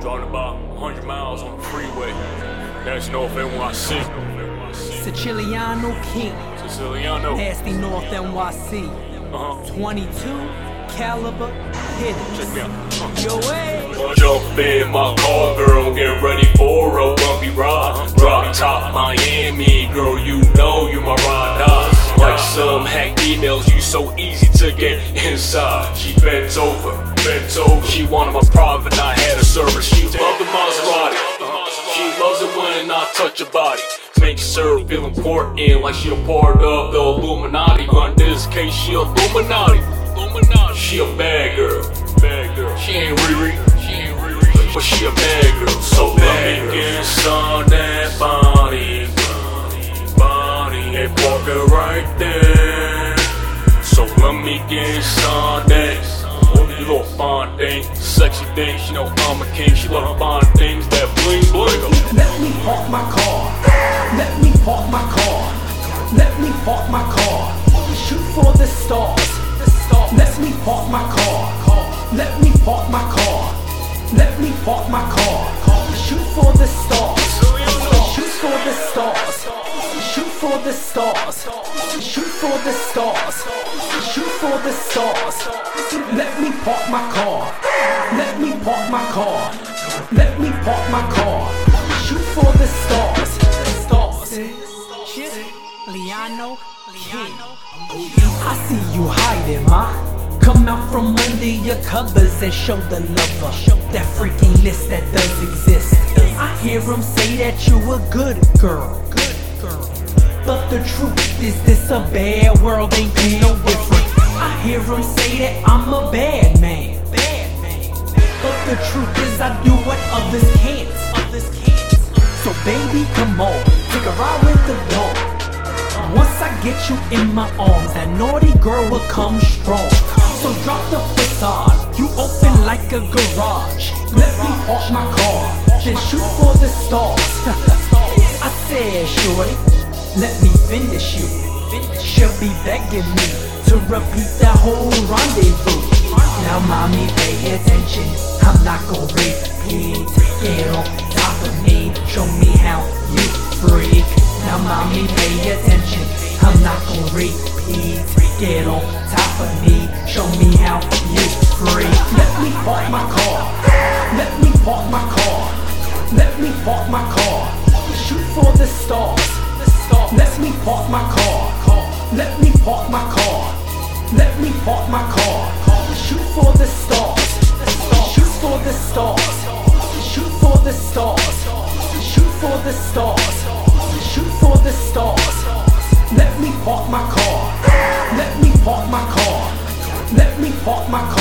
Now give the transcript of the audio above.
Driving about 100 miles on the freeway. That's North NYC. Siciliano King, Siciliano. Nasty North NYC, Uh-huh. 22 caliber hitters. Check me out. Uh. Yo, way. Jump in my car, girl, get ready for a bumpy ride. Drop top Miami, girl, you know you my ride Like some hack emails, you so easy get inside. She bent over, bent over. She wanted my private, I had a service. She loved the Maserati. She loves it when I touch her body. Makes her feel important, like she a part of the Illuminati. In this case, she Illuminati. Illuminati. She a bad girl, bad girl. She ain't Riri, she ain't but she a bad girl. So let me get inside that body, body, and park right there. So me get inside. You little fine thing, sexy thing. She know I'm a king. She love fine things that bling bling. Let me park my car. Let me park my car. Let me park my car. Shoot for the stars. Let me park my car. Let me park my car. Let me park my car. Shoot for the stars. For the stars. Shoot for the stars. Shoot for the stars. Let me park my car. Let me park my car. Let me park my car. Shoot for the stars. Stars. Shit. Liano, Liano. I see you hiding, ma. Come out from under your covers and show the lover that freakiness that does exist. I hear them say that you a. Good girl. But the truth is this a bad world ain't no different. I hear them say that I'm a bad man. But the truth is I do what others can't. So baby, come on, take a ride with the dog. Once I get you in my arms, that naughty girl will come strong. So drop the facade, you open like a garage. Let me park my car, then shoot for the stars. I said, shorty, let me finish you. She'll be begging me to repeat that whole rendezvous. Now, mommy, pay attention. I'm not gonna repeat. Get on top of me, show me how you freak. Now, mommy, pay attention. I'm not gonna repeat. Get on top of me, show me how you freak. Let me park my car. Let me park my car. Let me park my car. Shoot for the stars. Let me park my car. Let me park my car. Let me park my car. Shoot for the stars. Shoot for the stars. Shoot for the stars. Shoot for the stars. Shoot for the stars. Let me park my car. Let me park my car. Let me park my